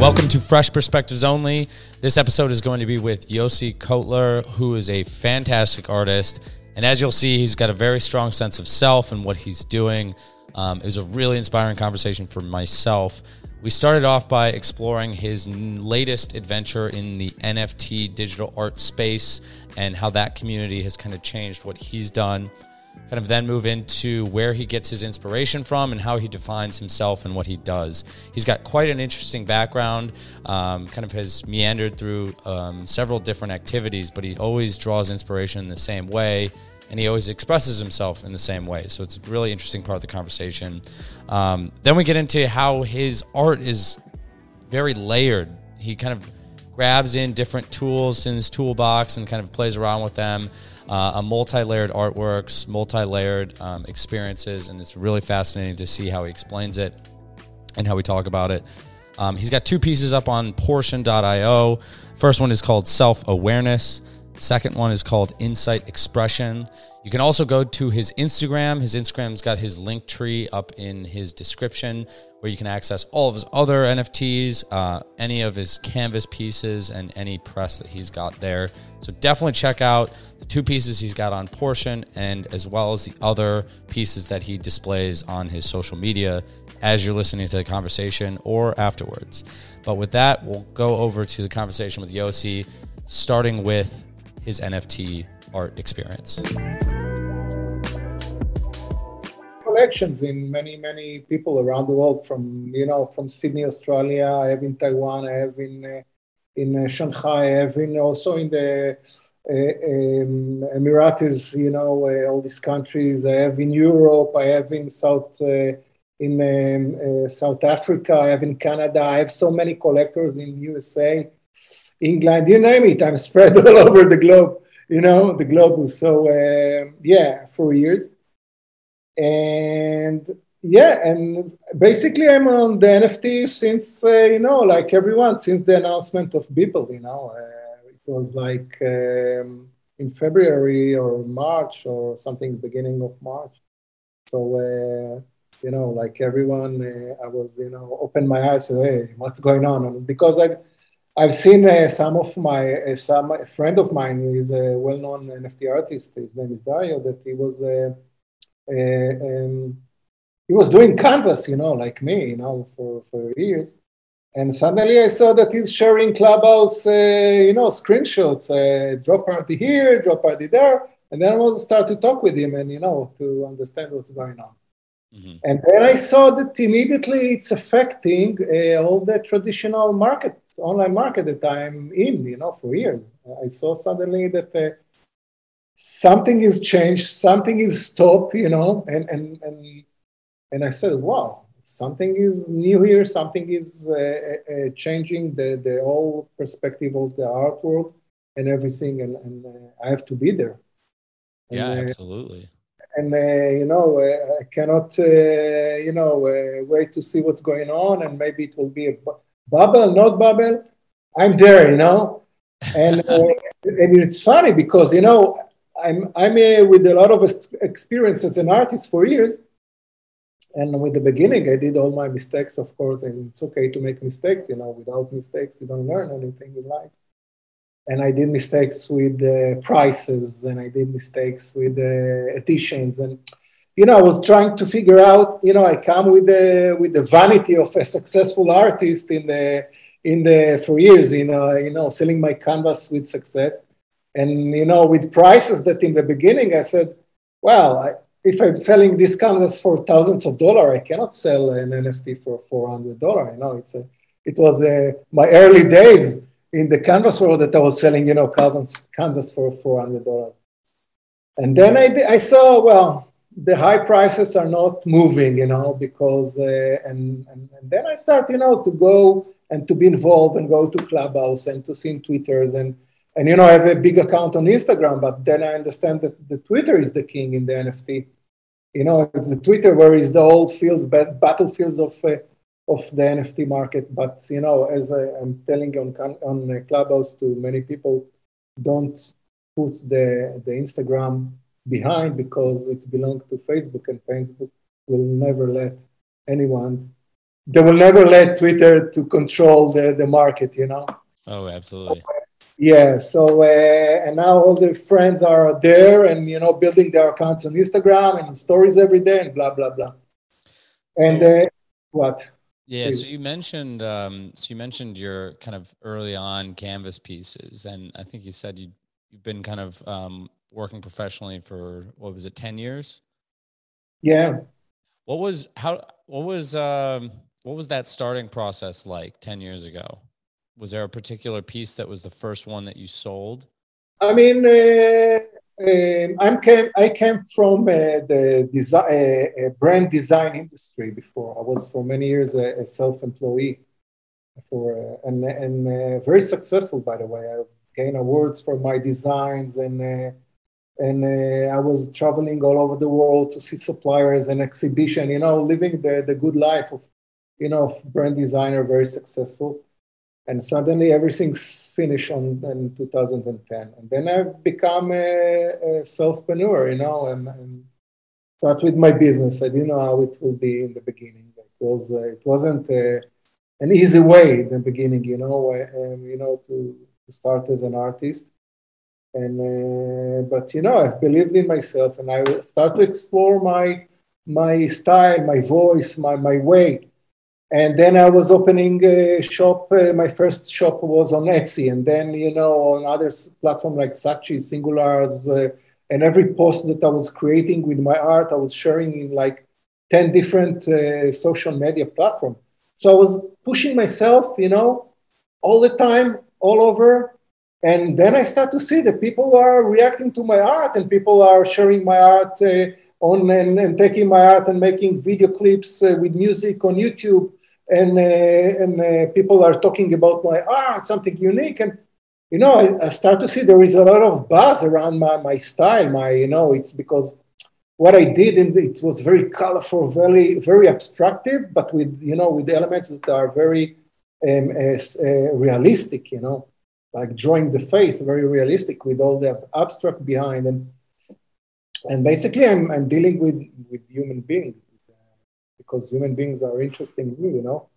Welcome to Fresh Perspectives Only. This episode is going to be with Yossi Kotler, who is a fantastic artist. And as you'll see, he's got a very strong sense of self and what he's doing. Um, it was a really inspiring conversation for myself. We started off by exploring his latest adventure in the NFT digital art space and how that community has kind of changed what he's done kind of then move into where he gets his inspiration from and how he defines himself and what he does. He's got quite an interesting background, um, kind of has meandered through um, several different activities, but he always draws inspiration in the same way and he always expresses himself in the same way. So it's a really interesting part of the conversation. Um, then we get into how his art is very layered. He kind of grabs in different tools in his toolbox and kind of plays around with them uh, a multi-layered artworks, multi-layered um, experiences, and it's really fascinating to see how he explains it and how we talk about it. Um, he's got two pieces up on Portion.io. First one is called Self Awareness. Second one is called Insight Expression. You can also go to his Instagram. His Instagram's got his Linktree up in his description where you can access all of his other NFTs, uh, any of his canvas pieces, and any press that he's got there. So definitely check out the two pieces he's got on Portion and as well as the other pieces that he displays on his social media as you're listening to the conversation or afterwards. But with that, we'll go over to the conversation with Yossi, starting with his NFT art experience collections in many many people around the world from you know from Sydney Australia. I have in Taiwan I have in uh, in uh, Shanghai I have in also in the uh, um, Emirates you know uh, all these countries. I have in Europe I have in South uh, in um, uh, South Africa I have in Canada. I have so many collectors in USA England you name it. I'm spread all over the globe you know the globe so yeah for years and yeah, and basically I'm on the NFT since uh, you know, like everyone, since the announcement of Beeple. You know, uh, it was like um, in February or March or something, beginning of March. So uh, you know, like everyone, uh, I was you know, open my eyes, say, hey, what's going on? And because I've I've seen uh, some of my uh, some a friend of mine who is a well-known NFT artist. His name is Dario. That he was um, he was doing canvas, you know, like me, you know, for, for years. And suddenly I saw that he's sharing Clubhouse, uh, you know, screenshots, uh, drop party here, drop party there. And then I was start to talk with him and, you know, to understand what's going on. Mm-hmm. And then I saw that immediately it's affecting uh, all the traditional market, online market that I'm in, you know, for years. I saw suddenly that uh, something is changed, something is stopped, you know, and and and and I said, wow, something is new here, something is uh, uh, changing the the whole perspective of the art world and everything, and, and uh, I have to be there. And, yeah, uh, absolutely. And uh, you know, uh, I cannot, you know, wait to see what's going on, and maybe it will be a bu- bubble, not bubble. I'm there, you know, and and it's funny because you know I'm I'm uh, with a lot of experience as an artist for years, and with the beginning, I did all my mistakes, of course, and it's okay to make mistakes. You know, without mistakes, you don't learn anything in life. And I did mistakes with uh, prices, and I did mistakes with uh, editions, and you know, I was trying to figure out. You know, I come with the with the vanity of a successful artist in the in the for years. You know, you know, selling my canvas with success and you know, with prices that in the beginning I said, well, I, if I'm selling this canvas for thousands of dollars, I cannot sell an NFT for four hundred dollars. You know, it's a, it was a, my early days in the canvas world that I was selling, you know, canvas canvas for four hundred dollars. And then I, I saw, well, the high prices are not moving, you know, because, uh, and, and, and, then I start, you know, to go and to be involved and go to Clubhouse and to see in Twitters and and you know, I have a big account on Instagram, but then I understand that the Twitter is the king in the NFT. You know, it's the Twitter where is the old fields, battlefields of uh, of the NFT market. But you know, as I, am telling on on Clubhouse to many people, don't put the the Instagram behind because it belongs to Facebook, and Facebook will never let anyone they will never let Twitter to control the, the market, you know. Oh, absolutely. So, yeah. So uh, and now all the friends are there, and you know, building their accounts on Instagram and stories every day, and blah blah blah. And so, uh, what? Yeah. Please. So you mentioned, um, so you mentioned your kind of early on canvas pieces, and I think you said you you've been kind of um, working professionally for what was it, ten years? Yeah. What was how? What was um, what was that starting process like ten years ago? Was there a particular piece that was the first one that you sold? I mean, uh, um, I'm came, I came from uh, the design, uh, brand design industry before. I was for many years a, a self-employee, for uh, and and uh, very successful, by the way. I gained awards for my designs, and uh, and uh, I was traveling all over the world to see suppliers and exhibition. You know, living the the good life of you know of brand designer, very successful and suddenly everything's finished on in 2010 and then i've become a, a selfpreneur you know and, and, start with my business. I didn't know how it will be in the beginning. It was uh, it wasn't uh, an easy way in the beginning you know uh, you know to, to, start as an artist. And uh, but you know i've believed in myself and i start to explore my my style my voice my my way and then I was opening a shop. Uh, my first shop was on Etsy, and then you know on other platforms like Saatchi, Singulart, uh, and every post that I was creating with my art, I was sharing in like ten different uh, social media platforms. So I was pushing myself, you know, all the time, all over. And then I start to see that people are reacting to my art, and people are sharing my art uh, on and, and, taking my art and making video clips uh, with music on YouTube and uh, and uh, people are talking about my art, something unique, and you know, I, I, start to see there is a lot of buzz around my my style. My you know, it's because what I did and it was very colorful, very very abstractive, but with you know with elements that are very um, uh, realistic. You know, like drawing the face, very realistic with all the abstract behind and and basically I'm, I'm dealing with with human beings because human beings are interesting, you know,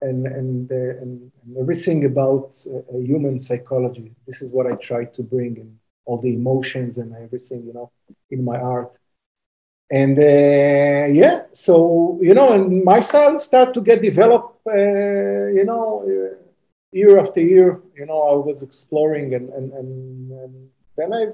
and and, uh, and, and, everything about uh, human psychology. This is what I try to bring in all the emotions and everything, you know, in my art. And uh, yeah, so you know, and my style start to get developed, uh, you know, uh, year after year. You know, I was exploring, and and and, and then I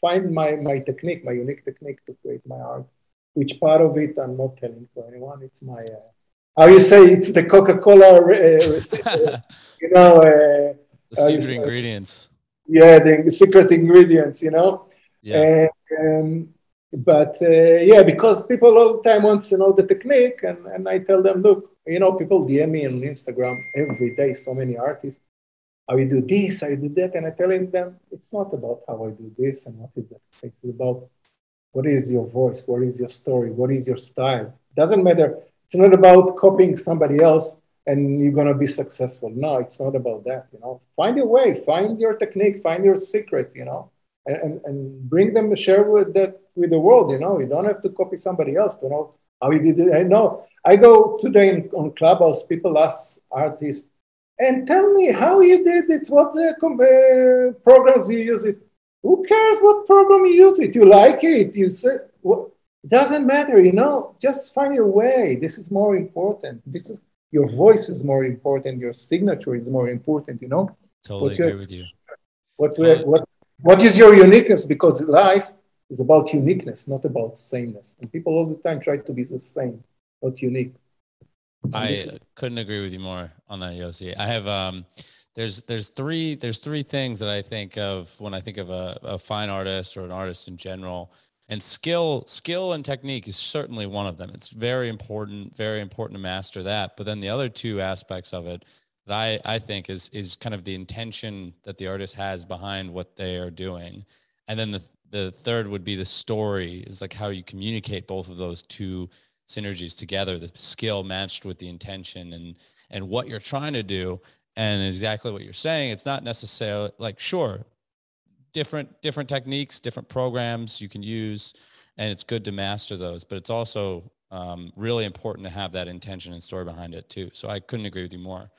find my my technique, my unique technique to create my art which part of it I'm not telling to anyone. It's my, uh, how you say, it's the Coca Cola uh, you know. Uh, the secret ingredients. Yeah, the secret ingredients, you know. Yeah. Um, but uh, yeah, because people all the time want to know the technique, and, and I tell them, look, you know, people DM me on Instagram every day, so many artists. How you do this, how you do that, and I tell them it's not about how I do this and what is that. It's about what is your voice? What is your story? What is your style? Doesn't matter. It's not about copying somebody else and you're gonna be successful. No, it's not about that. You know, find your way, find your technique, find your secret. You know, and, and, and bring them share with that with the world. You know, you don't have to copy somebody else. You know how you did it. I know. I go today in, on Clubhouse. People ask artists, and tell me how you did it. What the uh, programs you use it who cares what program you use it? You like it, you say, well, it doesn't matter, you know, just find your way. This is more important. This is your voice is more important, your signature is more important, you know. Totally what agree with you. What, what, what is your uniqueness? Because life is about uniqueness, not about sameness. And people all the time try to be the same, not unique. I couldn't agree with you more on that, Yossi. I have um there's there's three there's three things that I think of when I think of a, a fine artist or an artist in general. And skill, skill and technique is certainly one of them. It's very important, very important to master that. But then the other two aspects of it that I, I think is is kind of the intention that the artist has behind what they are doing. And then the the third would be the story, is like how you communicate both of those two synergies together, the skill matched with the intention and and what you're trying to do and exactly what you're saying it's not necessarily like sure different different techniques different programs you can use and it's good to master those but it's also um, really important to have that intention and story behind it too. So I couldn't agree with you more.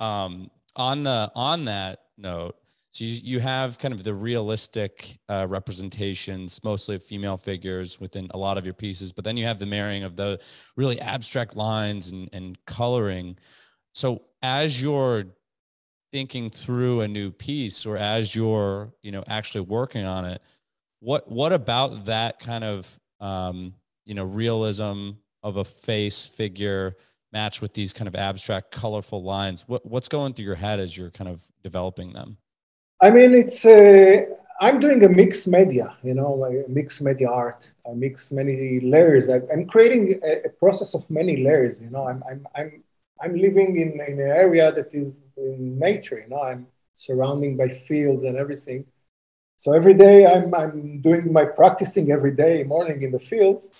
Um, on the on that note, so you, you have kind of the realistic uh, representations, mostly of female figures within a lot of your pieces, but then you have the marrying of the really abstract lines and, and coloring. So as you're thinking through a new piece or as you're you know actually working on it what what about that kind of um, you know realism of a face figure match with these kind of abstract colorful lines? What what's going through your head as you're kind of developing them? I mean it's uh, i'm doing a mixed media you know like mixed media art i mix many layers. I, am creating a, a, process of many layers you know. I'm i'm i'm I'm living in, in an area that is in nature, you know, I'm surrounding by fields and everything. So every day I'm, I'm doing my practicing every day, morning in the fields,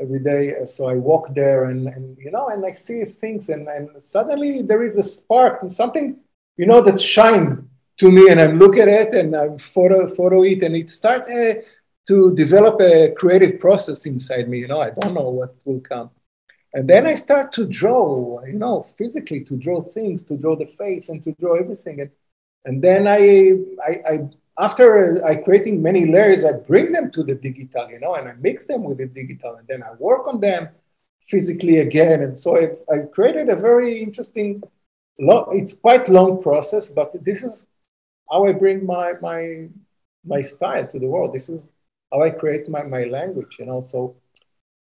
every day. So I walk there and, and you know, and I see things and, and suddenly there is a spark and something, you know, that shine to me and I look at it and I photo, photo it and it start uh, to develop a creative process inside me. You know, I don't know what will come. And then I start to draw, you know, physically to draw things, to draw the face and to draw everything. And, and then I, I, I after I creating many layers, I bring them to the digital, you know, and I mix them with the digital, and then I work on them physically again. And so I, I created a very interesting, long, it's quite long process, but this is how I bring my my my style to the world. This is how I create my, my language, you know. So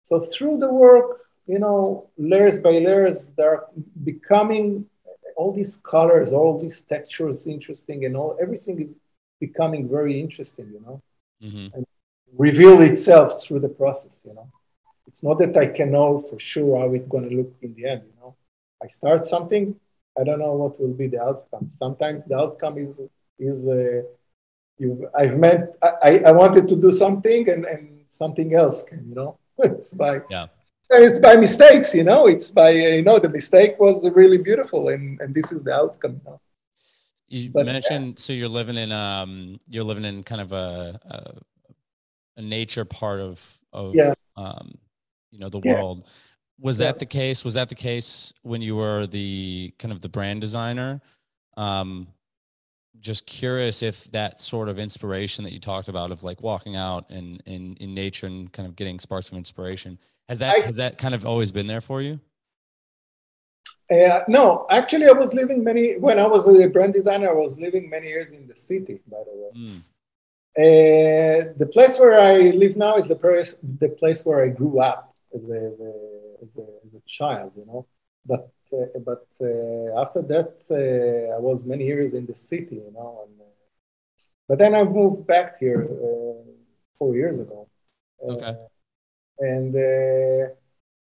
so through the work, you know, layers by layers, they're becoming all these colors, all these textures interesting, and all everything is becoming very interesting, you know, mm-hmm. and reveal itself through the process, you know. It's not that I can know for sure how it's going to look in the end, you know. I start something, I don't know what will be the outcome. Sometimes the outcome is is uh, you I've meant I, I wanted to do something and, and something else you know. it's like yeah it's by mistakes, you know. It's by you know the mistake was really beautiful, and and this is the outcome. You, know? you but, mentioned so you're living in um you're living in kind of a a, a nature part of of yeah. um you know the yeah. world. Was yeah. that the case? Was that the case when you were the kind of the brand designer? Um, just curious if that sort of inspiration that you talked about of like walking out in in in nature and kind of getting sparks of inspiration has that I, has that kind of always been there for you uh, no actually i was living many when i was a brand designer i was living many years in the city by the way mm. uh, the place where i live now is the place the place where i grew up as a, as a, as a, as a child you know but uh, but uh, after that, uh, I was many years in the city, you know. And, but then I moved back here four years ago. Okay. And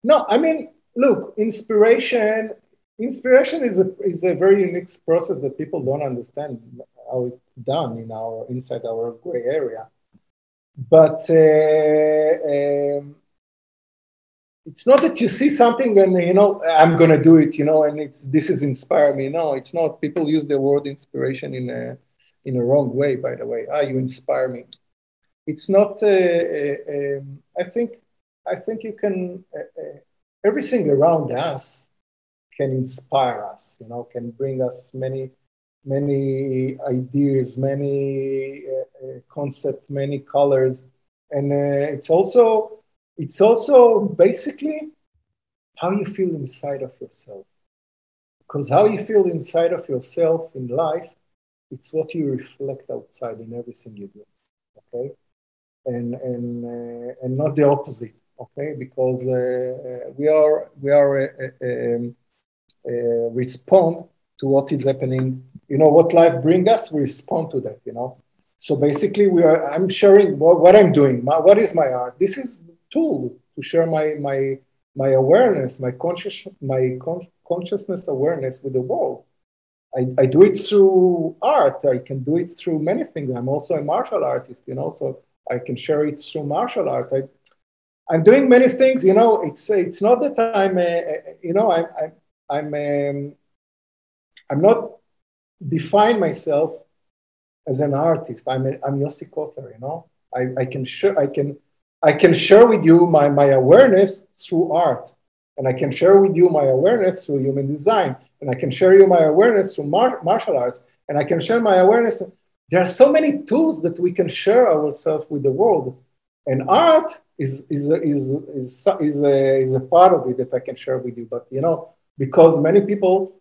no, I mean, look, inspiration inspiration is a is a very unique process that people don't understand how it's done in our inside our gray area. But uh, um, it's not that you see something and you know i'm to do it you know and it's this is inspire me. No it's not. People use the word inspiration in a in a wrong way by the way. Ah you inspire me. It's not uh, uh, um, i think i think you can uh, uh, everything around us can inspire us you know can bring us many many ideas many uh, uh, concepts many colors and it's also it's also basically how you feel inside of yourself. Because how you feel inside of yourself in life, it's what you reflect outside in everything you do. Okay, and and uh, and not the opposite. Okay, because uh, uh we are we are uh, um, respond to what is happening. You know what life brings us. We respond to that. You know. So basically, we are. I'm sharing what, what I'm doing. My, what is my art? This is tool to share my my my awareness, my conscious my con- consciousness awareness with the world. I, I do it through art. I can do it through many things. I'm also a martial artist, you know, so I can share it through martial art. I, I'm doing many things, you know. It's it's not that I'm, a, you know, I'm I'm I'm, um, I'm not define myself as an artist. I'm a, I'm Yossi Kotler, you know. I, I can share I can I can share with you my, my awareness through art. And I can share with you my awareness through human design. And I can share you my awareness through mar- martial arts. And I can share my awareness. There are so many tools that we can share ourselves with the world. And art is, is, is, is, is, a, is a part of it that I can share with you. But, you know, because many people,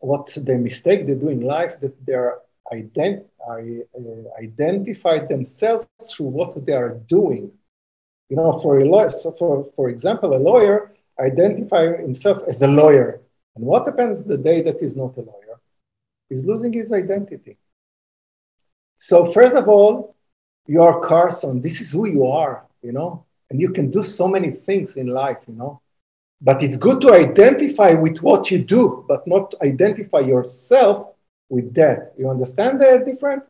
what the mistake they do in life, that they are ident- uh, identify themselves through what they are doing. You know, for a lawyer, so for, for example, a lawyer identify himself as a lawyer. And what happens the day that he's not a lawyer? He's losing his identity. So first of all, you are Carson. This is who you are, you know, and you can do so many things in life, you know. But it's good to identify with what you do, but not identify yourself with that. You understand the difference?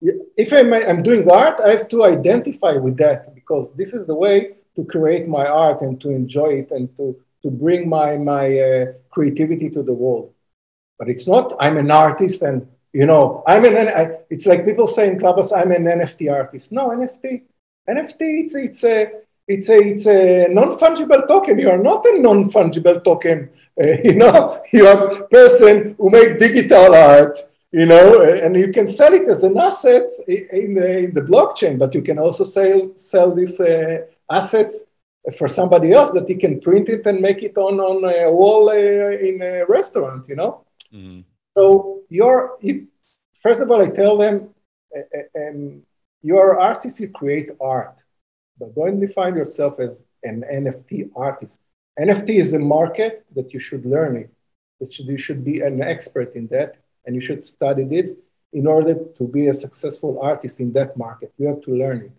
If I'm, I'm doing art, I have to identify with that because this is the way to create my art and to enjoy it and to, to bring my, my uh, creativity to the world. But it's not, I'm an artist and, you know, I'm an, I, it's like people say in clubs, I'm an NFT artist. No, NFT, NFT, it's, it's a, it's a, it's a non-fungible token. You are not a non-fungible token. Uh, you know, you are a person who make digital art, you know, and you can sell it as an asset in the, in the blockchain, but you can also sell, sell these uh, assets for somebody else that he can print it and make it on, on a wall uh, in a restaurant, you know? Mm-hmm. So you're, you, first of all, I tell them, uh, uh um, you're artists, you create art but don't define yourself as an NFT artist. NFT is a market that you should learn it. You should be an expert in that, and you should study this in order to be a successful artist in that market. You have to learn it.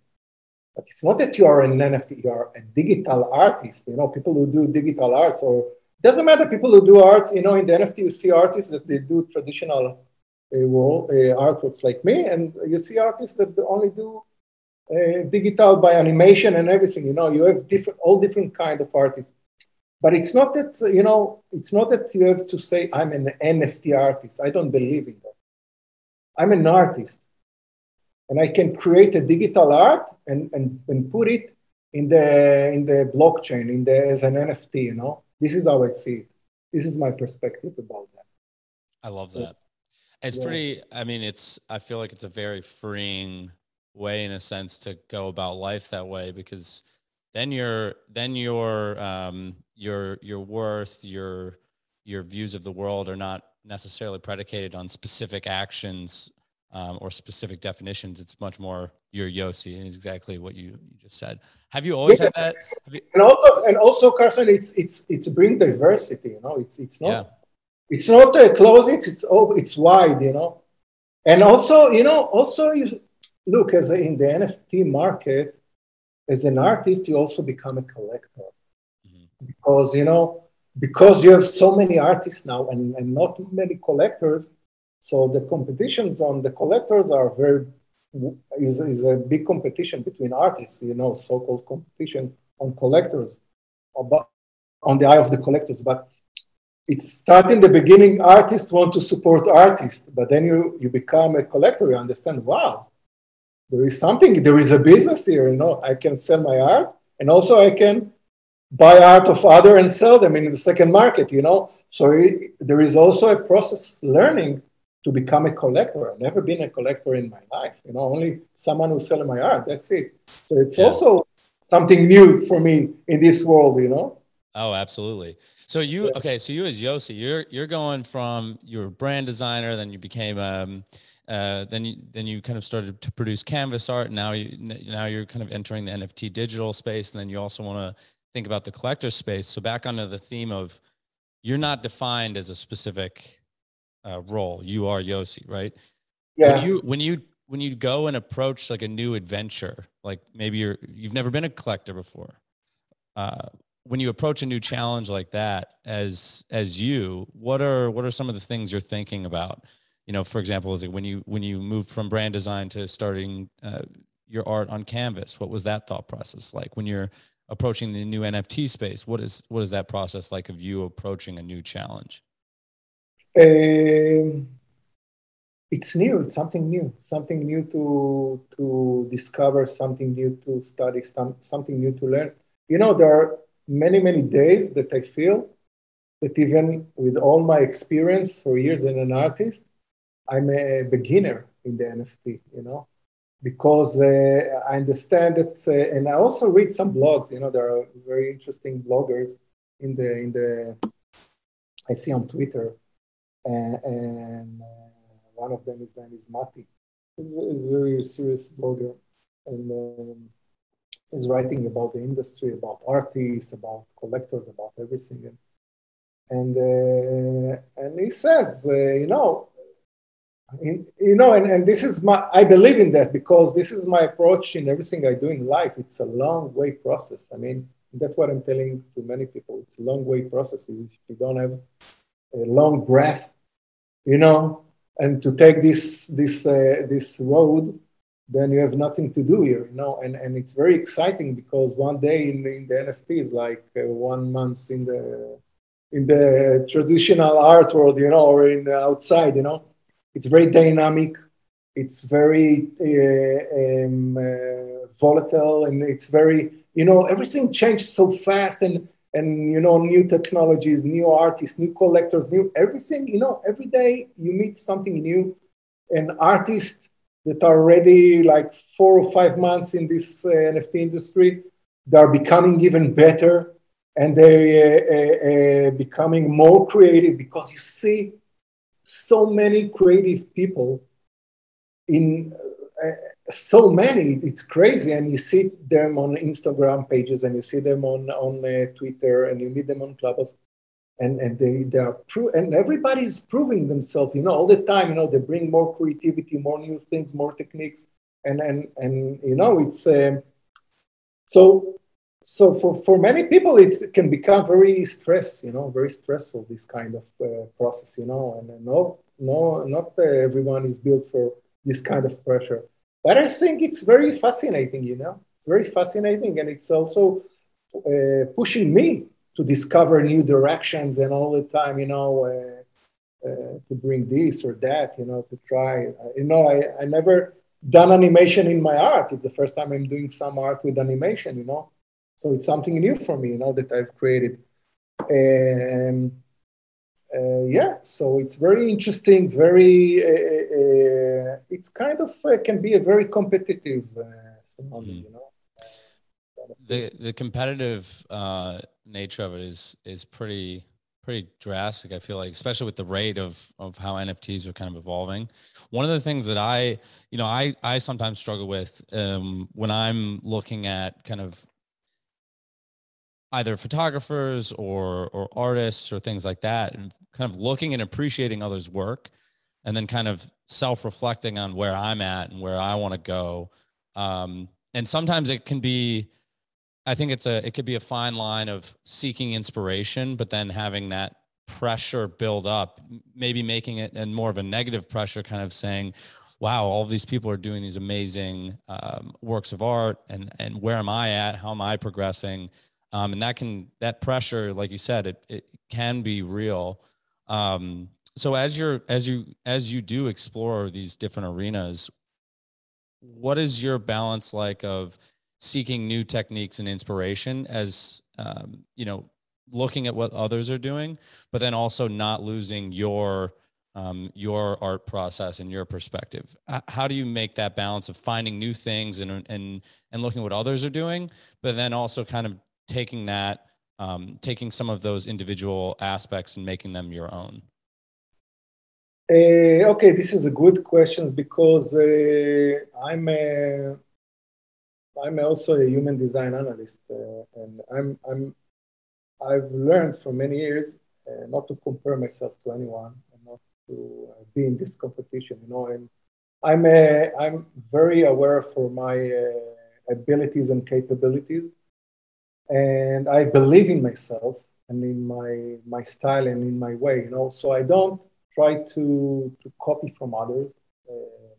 But it's not that you are an NFT, you are a digital artist. You know, people who do digital arts, or it doesn't matter, people who do art, you know, in the NFT, you see artists that they do traditional uh, world, uh, artworks like me, and you see artists that only do uh, digital by animation and everything. You know, you have different, all different kind of artists. But it's not that you know, it's not that you have to say I'm an NFT artist. I don't believe in that. I'm an artist, and I can create a digital art and and, and put it in the in the blockchain in the as an NFT. You know, this is how I see it. This is my perspective about that. I love that. It's yeah. pretty. I mean, it's. I feel like it's a very freeing way in a sense to go about life that way because then your then your um, your your worth your your views of the world are not necessarily predicated on specific actions um, or specific definitions. It's much more your Yossi, and exactly what you, you just said. Have you always yeah. had that? You- and also, and also, Carson, it's it's it's bring diversity. You know, it's it's not yeah. it's not a closet. It's oh, it's wide. You know, and also, you know, also you look, as a, in the NFT market, as an artist, you also become a collector mm-hmm. because you know because you have so many artists now and, and not many collectors. So the competitions on the collectors are very is, is a big competition between artists, you know, so-called competition on collectors, on the eye of the collectors. But it's start in the beginning, artists want to support artists, but then you, you become a collector, you understand, wow, there is something, there is a business here, you know, I can sell my art and also I can buy art of other and sell them in the second market, you know. So it, there is also a process learning to become a collector. I've never been a collector in my life, you know, only someone who's selling my art, that's it. So it's yeah. also something new for me in this world, you know. Oh, absolutely. So you yeah. okay? So you as Yossi, you're you're going from you're a brand designer, then you became um, uh, then you then you kind of started to produce canvas art. Now you now you're kind of entering the NFT digital space, and then you also want to think about the collector space. So back onto the theme of you're not defined as a specific uh, role. You are Yossi, right? Yeah. When you when you when you go and approach like a new adventure, like maybe you're you've never been a collector before. Uh, when you approach a new challenge like that as as you, what are what are some of the things you're thinking about? you know, for example, is it when you when you moved from brand design to starting uh, your art on canvas? What was that thought process like when you're approaching the new NFT space? What is what is that process like of you approaching a new challenge? Um, it's new. It's something new. Something new to to discover. Something new to study. Some, something new to learn. You know, there are many many days that I feel that even with all my experience for years as an artist, I'm a beginner in the NFT. You know, because uh, I understand that, uh, and I also read some blogs. You know, there are very interesting bloggers in the in the I see on Twitter, and, uh, one of them is name is Mati. He's, he's a very serious blogger, and um, he's writing about the industry, about artists, about collectors, about everything. And and, uh, and he says, uh, you know, in, you know, and, and this is my, I believe in that because this is my approach in everything I do in life. It's a long way process. I mean, that's what I'm telling to many people. It's a long way process. If you don't have a long breath, you know, and to take this this uh, this road, then you have nothing to do here, you know. And and it's very exciting because one day in, in the NFT is like uh, one month in the in the traditional art world, you know, or in the outside, you know. It's very dynamic. It's very uh, um, uh, volatile, and it's very, you know, everything changed so fast, and and you know, new technologies, new artists, new collectors, new everything. You know, every day you meet something new, and artists that are already like four or five months in this uh, NFT industry, they are becoming even better and they're uh, uh, uh, becoming more creative because you see so many creative people in so many it's crazy and you see them on instagram pages and you see them on on uh, twitter and you meet them on clubhouse and and they they are pro- and everybody's proving themselves you know all the time you know they bring more creativity more new things more techniques and and and you know it's um, so so for, for many people it can become very stress you know very stressful this kind of uh, process you know and, and no no not uh, everyone is built for this kind of pressure but i think it's very fascinating you know? It's very fascinating and it's also uh, pushing me to discover new directions and all the time you know uh, uh, to bring this or that you know to try. You know I, I never done animation in my art. It's the first time i'm doing some art with animation you know? So it's something new for me, you know, that I've created. Uh, yeah, so it's very interesting, very, uh, uh, uh it's kind of uh, can be a very competitive uh, surrounding, mm. you know. The, the competitive nature of it is, is pretty, pretty drastic. I feel like, especially with the rate of, of how NFTs are kind of evolving. One of the things that I, you know, I, I sometimes struggle with um, when I'm looking at kind of either photographers or or artists or things like that and kind of looking and appreciating others work and then kind of self-reflecting on where i'm at and where i want to go. Um, and sometimes it can be i think it's a it could be a fine line of seeking inspiration but then having that pressure build up maybe making it and more of a negative pressure kind of saying wow all these people are doing these amazing um, works of art and and where am i at? How am i progressing um, and that can that pressure like you said it, it can be real. Um, so as you're as you as you do explore these different arenas what is your balance like of seeking new techniques and inspiration as um, you know looking at what others are doing but then also not losing your um, your art process and your perspective? How do you make that balance of finding new things and and and looking at what others are doing but then also kind of taking that, um, taking some of those individual aspects and making them your own? Uh, okay, this is a good question because uh, I'm a, I'm also a human design analyst, uh, and I'm I'm I've learned for many years not to compare myself to anyone and not to uh, be in this competition. You know, and I'm a, I'm very aware for my abilities and capabilities, and I believe in myself and in my my style and in my way, you know. So I don't try to to copy from others. Uh,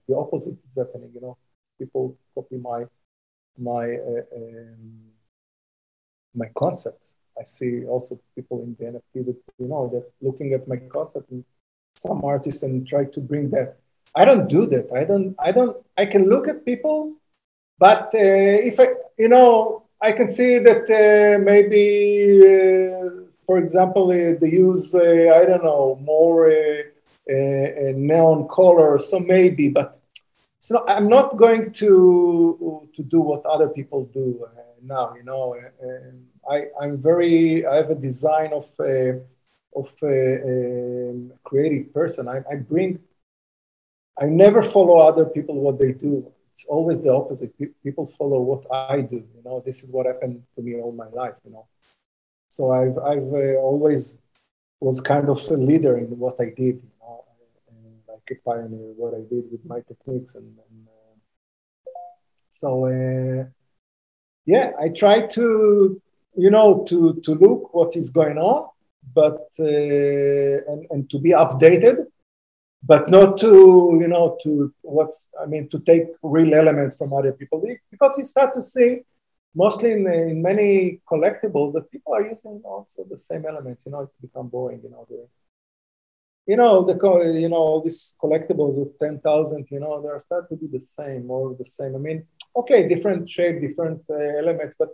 the opposite is happening, you know. People copy my my uh, um, my concepts. I see also people in the NFT that you know that looking at my concept and some artists and try to bring that. I don't do that. I don't. I don't. I can look at people, but uh, if I, you know, I can see that uh, maybe, uh, for example, uh, they use uh, I don't know more uh, neon color, so maybe, but so I'm not going to to do what other people do now. You know, I I'm very I have a design of of a, a creative person. I, I bring I never follow other people what they do. It's always the opposite. People follow what I do. You know, this is what happened to me all my life. You know, so I've I've uh, always was kind of a leader in what I did. You know, and like a pioneer what I did with my techniques and. and uh, so uh, yeah, I try to you know to to look what is going on, but uh, and and to be updated but not to you know to what's i mean to take real elements from other people. Because you start to see mostly in, in many collectibles that people are using also the same elements you know it's become boring you know the, you know the you know all these collectibles with 10,000 you know they are start to be the same or the same. I mean okay different shape different uh, elements but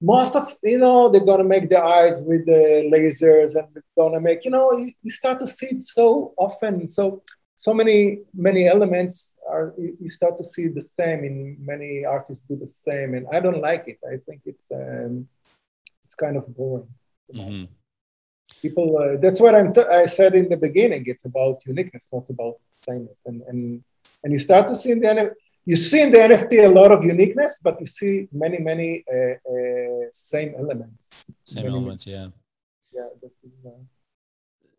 most of you know they're gonna make the eyes with the lasers and they're gonna make you know you, you start to see it so often. So so many many elements are you start to see the same in many artists do the same. And i don't like it. I think it's um, it's kind of boring. Mm-hmm. people uh, that's what I'm t- i said in the beginning. It's about uniqueness not about sameness. And and and you start to see in the you see in the NFT a lot of uniqueness, but you see many, many uh, uh, same elements. Same many, elements, yeah. Yeah. Uh,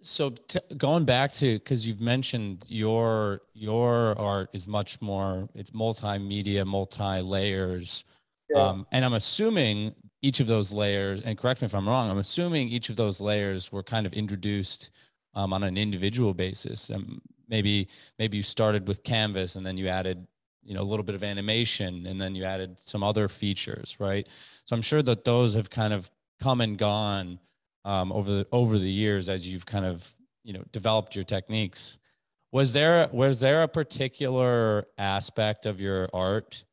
so t- going back to because you've mentioned your your art is much more it's multimedia, multi layers, yeah. um, and I'm assuming each of those layers. And correct me if I'm wrong. I'm assuming each of those layers were kind of introduced um, on an individual basis. Um, maybe maybe you started with canvas and then you added you know a little bit of animation and then you added some other features right? So i'm sure that those have kind of come and gone um, over the over the years as you've kind of you know developed your techniques. Was there was there a particular aspect of your art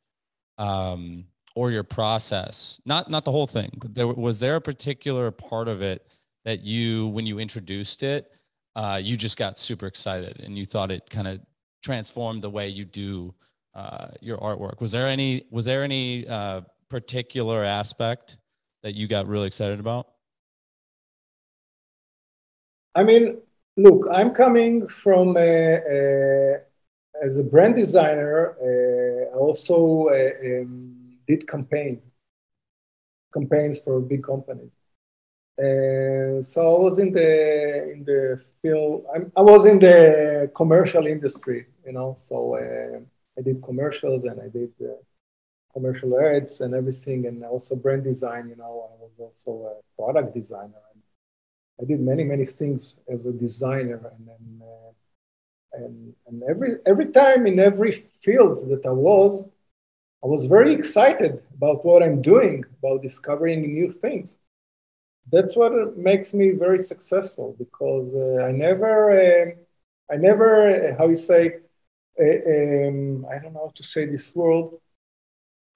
um, or your process not not the whole thing but there was there a particular part of it that you when you introduced it uh, you just got super excited and you thought it kind of transformed the way you do uh, your artwork. Was there any was there any uh, particular aspect that you got really excited about? I mean, look, I'm coming from a, a, as a brand designer. Uh, I also uh, um, did campaigns, campaigns for big companies. And so I was in the in the field. I'm, i was in the commercial industry, you know. So uh, I did commercials and I did uh, commercial ads and everything, and also brand design. You know, I was also a product designer. And I did many many things as a designer, and then uh, and and every every time in every field that I was, I was very excited about what I'm doing, about discovering new things. That's what makes me very successful because uh, I never, uh, I never, how you say, um, I don't know how to say this word.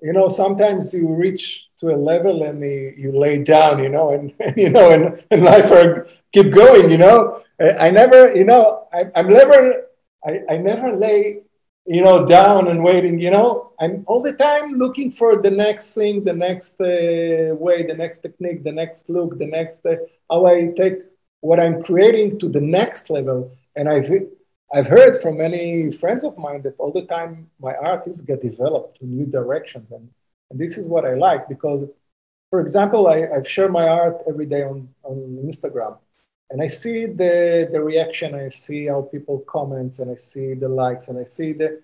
You know, sometimes you reach to a level and you lay down, you know, and, and you know, and, and life are, keep going, you know. I, I never, you know, I, I'm never, I, I never lay, you know, down and waiting, you know. I'm all the time looking for the next thing, the next uh, way, the next technique, the next look, the next, uh, how I take what I'm creating to the next level. And I I've heard from many friends of mine that all the time my artists get developed to new directions. And, and this is what I like because, for example, I, I've shared my art every day on, on Instagram. And I see the, the reaction, I see how people comment, and I see the likes, and I see the,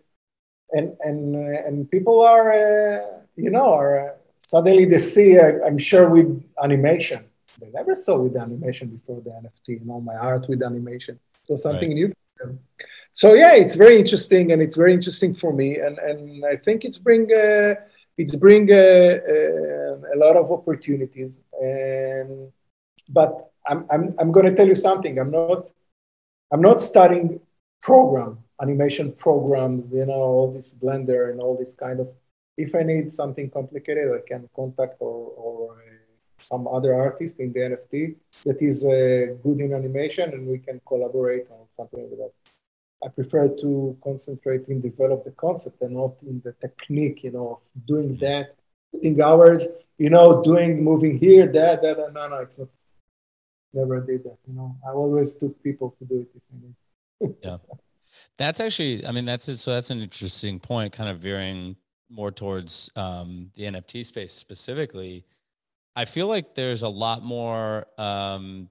and and uh, and people are, uh, you know, are uh, suddenly they see. Uh, I'm sure with animation, they never saw with animation before the NFT. You know, my art with animation. So something right. new so yeah, it's very interesting, and it's very interesting for me, and and I think it's bring uh, it's bring uh, uh, a lot of opportunities. And but I'm I'm I'm going to tell you something. I'm not I'm not studying program, animation programs, you know, all this Blender and all this kind of. If I need something complicated, I can contact or, or some other artist in the NFT that is uh, good in animation, and we can collaborate on something like that. I prefer to concentrate in develop the concept and not in the technique, you know, of doing mm-hmm. that, putting hours, you know, doing moving here, that, that, and no, no, it's not. Never did that, you know. I always took people to do it if I need. yeah, that's actually, I mean, that's it. so that's an interesting point, kind of veering more towards um, the NFT space specifically. I feel like there's a lot more um,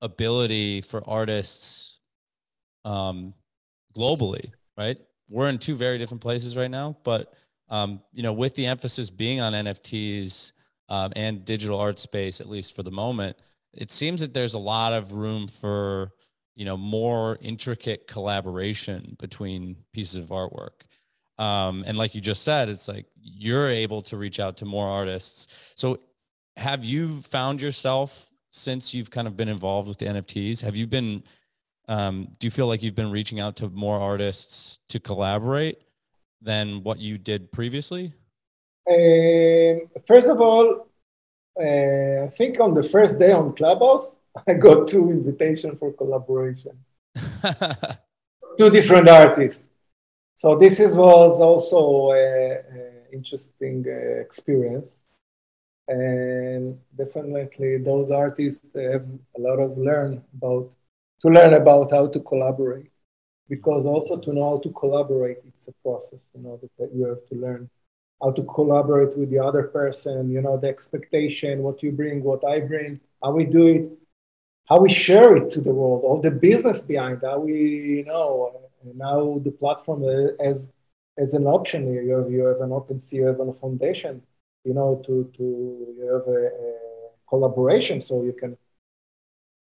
ability for artists um, globally, right? We're in two very different places right now, but um, you know, with the emphasis being on NFTs um, and digital art space, at least for the moment, it seems that there's a lot of room for you know more intricate collaboration between pieces of artwork. Um, and like you just said, it's like you're able to reach out to more artists. So, have you found yourself since you've kind of been involved with the NFTs? Have you been um, do you feel like you've been reaching out to more artists to collaborate than what you did previously? Um, first of all, uh, I think on the first day on Clubhouse, I got two invitations for collaboration. two different artists. So this is, was also an interesting uh, experience. And definitely those artists have a lot of learn about to learn about how to collaborate. Because also to know how to collaborate it's a process you know that you have to learn how to collaborate with the other person you know the expectation what you bring what i bring how we do it how we share it to the world all the business behind how we you know now the platform as as an option. You have you have an OpenSea you have a foundation you know to to you have a, a collaboration so you can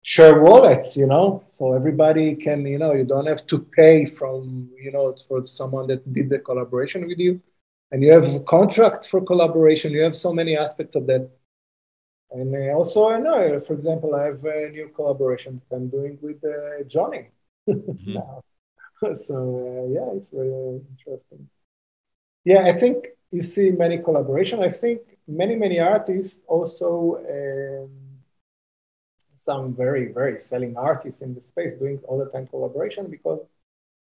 share wallets, you know, so everybody can, you know, you don't have to pay from, you know, for someone that did the collaboration with you. And you have a contract for collaboration. You have so many aspects of that. And also, I know, for example, I have a new collaboration that I'm doing with uh, Johnny mm-hmm. now. so, uh, yeah, it's very interesting. Yeah, I think you see many collaboration. I think many, many artists also um, some very, very selling artists in the space doing all the time collaboration because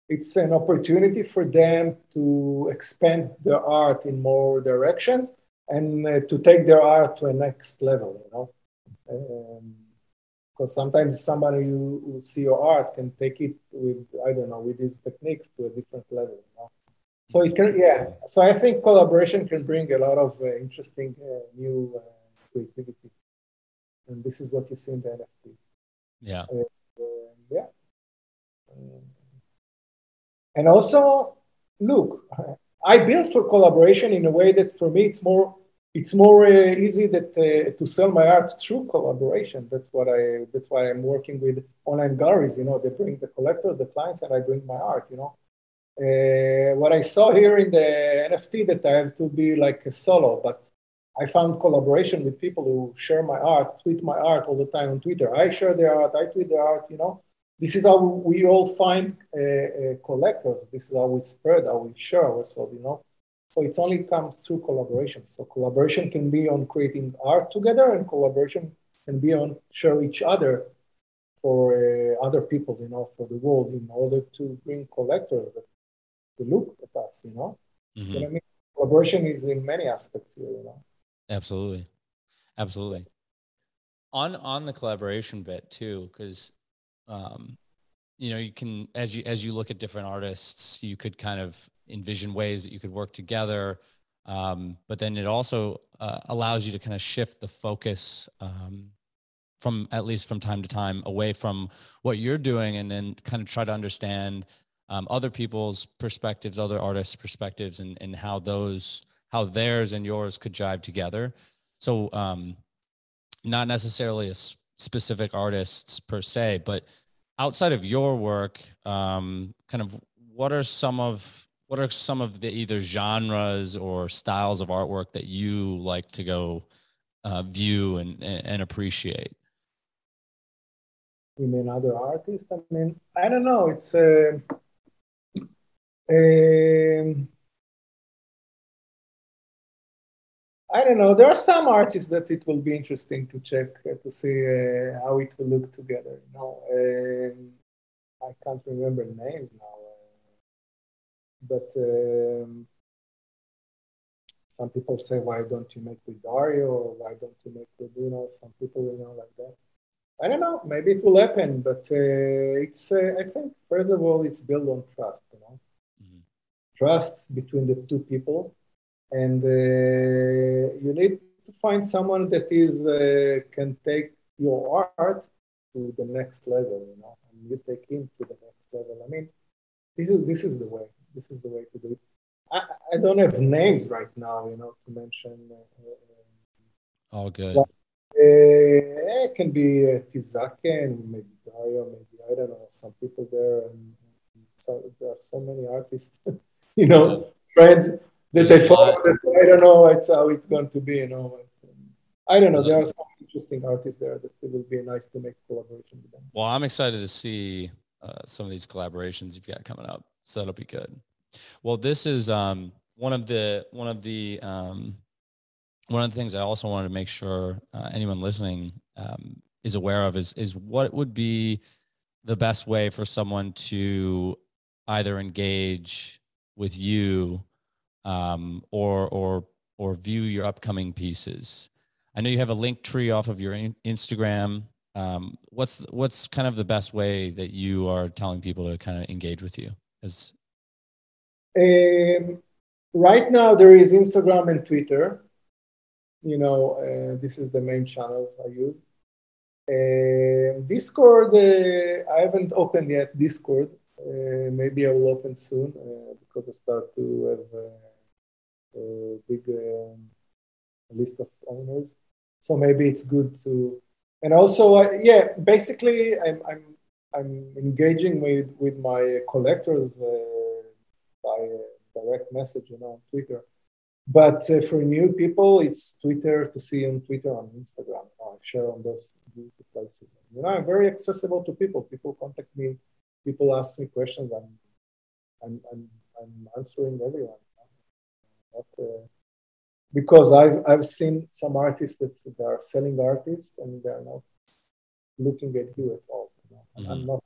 it's an opportunity for them to expand their art in more directions and uh, to take their art to a next level, you know. Um, because sometimes somebody who, who see your art can take it with I don't know with these techniques to a different level. You know? So it can yeah. So I think collaboration can bring a lot of uh, interesting uh, new uh, creativity and this is what you see in the NFT. Yeah. Uh, uh, yeah. Um, and also, look, I built for collaboration in a way that for me it's more it's more uh, easy that uh, to sell my art through collaboration. That's what I. That's why I'm working with online galleries. You know, they bring the collector, the clients, and I bring my art. You know, uh, what I saw here in the NFT that I have to be like a solo, but I found collaboration with people who share my art, tweet my art all the time on Twitter. I share their art, I tweet their art, you know. This is how we all find uh, uh, collectors. This is how we spread, how we share ourselves, you know. So it's only come through collaboration. So collaboration can be on creating art together, and collaboration can be on share each other for uh, other people, you know, for the world, in order to bring collectors to look at us, you know. Mm-hmm. You know I mean? Collaboration is in many aspects here, you know. Absolutely. Absolutely. On on the collaboration bit too, because um, you know, you can as you as you look at different artists, you could kind of envision ways that you could work together. Um, but then it also uh, allows you to kind of shift the focus um, from at least from time to time away from what you're doing and then kind of try to understand um, other people's perspectives other artists perspectives and, and how those how theirs and yours could jive together. So, um, not necessarily a specific artists per se, but outside of your work, um, kind of what are some of what are some of the either genres or styles of artwork that you like to go uh, view and and appreciate? You mean other artists? I mean, I don't know. It's uh, um, I don't know. There are some artists that it will be interesting to check uh, to see uh, how it will look together. You know, um, I can't remember names now, uh, but um, some people say, "Why don't you make with Dario? Or why don't you make with you know?" Some people, you know, like that. I don't know. Maybe it will happen, but uh, it's. Uh, I think first of all, it's built on trust. You know. Trust between the two people. And uh, you need to find someone that is uh, can take your art to the next level you know and you take him to the next level. I mean this is this is the way this is the way to do it. I, I don't have names right now you know to mention uh, all good. but, uh, it can be uh, Tizake and maybe Dario, maybe I don't know, some people there, and so there are so many artists, you know, friends that I follow. That I don't know it's how it's going to be. You know, but, um, I don't know. There are some interesting artists there that it will be nice to make collaboration with them. Well, I'm excited to see uh, some of these collaborations you've got coming up. So that'll be good. Well, this is um, one of the one of the um, one of the things I also wanted to make sure uh, anyone listening um, is aware of is is what would be the best way for someone to either engage with you um, or or or view your upcoming pieces. I know you have a Linktree off of your Instagram. Um, what's what's kind of the best way that you are telling people to kind of engage with you? As um, right now, there is Instagram and Twitter. You know, uh, this is the main channels I use. Uh, Discord, uh, I haven't opened yet. Discord, uh, maybe I will open soon uh, because I start to have a big um, list of owners. So maybe it's good to, and also, uh, yeah, basically, I'm, I'm, I'm engaging with, with my collectors uh, by direct message, you know, on Twitter. But uh, for new people, it's Twitter to see on Twitter, on Instagram. I share on those places. You know, I'm very accessible to people. People contact me. People ask me questions. I'm, I'm, I'm, I'm answering everyone not, uh, because I've I've seen some artists that they are selling artists and they are not looking at you at all. You know? mm-hmm. I'm not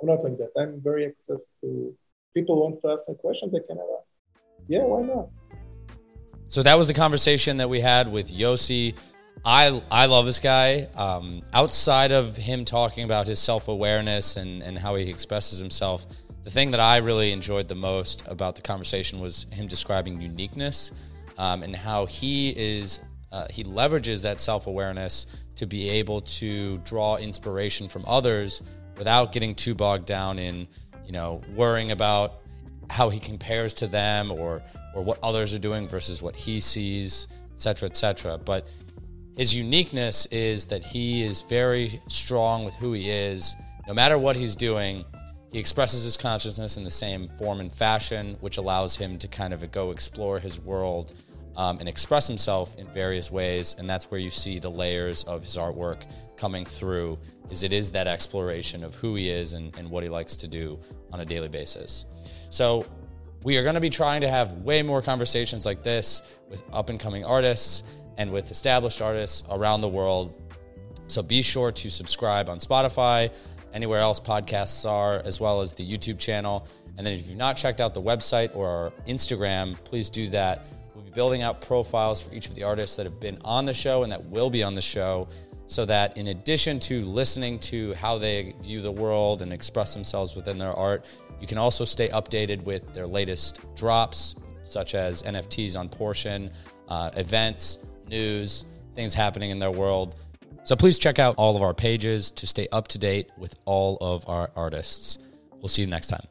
I'm not like that. I'm very access to people want to ask a question they can ask. Yeah, why not? So that was the conversation that we had with Yossi. I I love this guy. Um, outside of him talking about his self awareness and and how he expresses himself the thing that I really enjoyed the most about the conversation was him describing uniqueness um, and how he is uh, he leverages that self awareness to be able to draw inspiration from others without getting too bogged down in you know worrying about how he compares to them or or what others are doing versus what he sees, etc., etc. But his uniqueness is that he is very strong with who he is, no matter what he's doing he expresses his consciousness in the same form and fashion, which allows him to kind of go explore his world um, and express himself in various ways. And that's where you see the layers of his artwork coming through. Is it is that exploration of who he is and, and what he likes to do on a daily basis. So we are going to be trying to have way more conversations like this with up and coming artists and with established artists around the world. So be sure to subscribe on Spotify, anywhere else podcasts are, as well as the YouTube channel. And then if you've not checked out the website or our Instagram, please do that. We'll be building out profiles for each of the artists that have been on the show and that will be on the show so that in addition to listening to how they view the world and express themselves within their art, you can also stay updated with their latest drops, such as NFTs on Portion, uh, events, news, things happening in their world. So please check out all of our pages to stay up to date with all of our artists. We'll see you next time.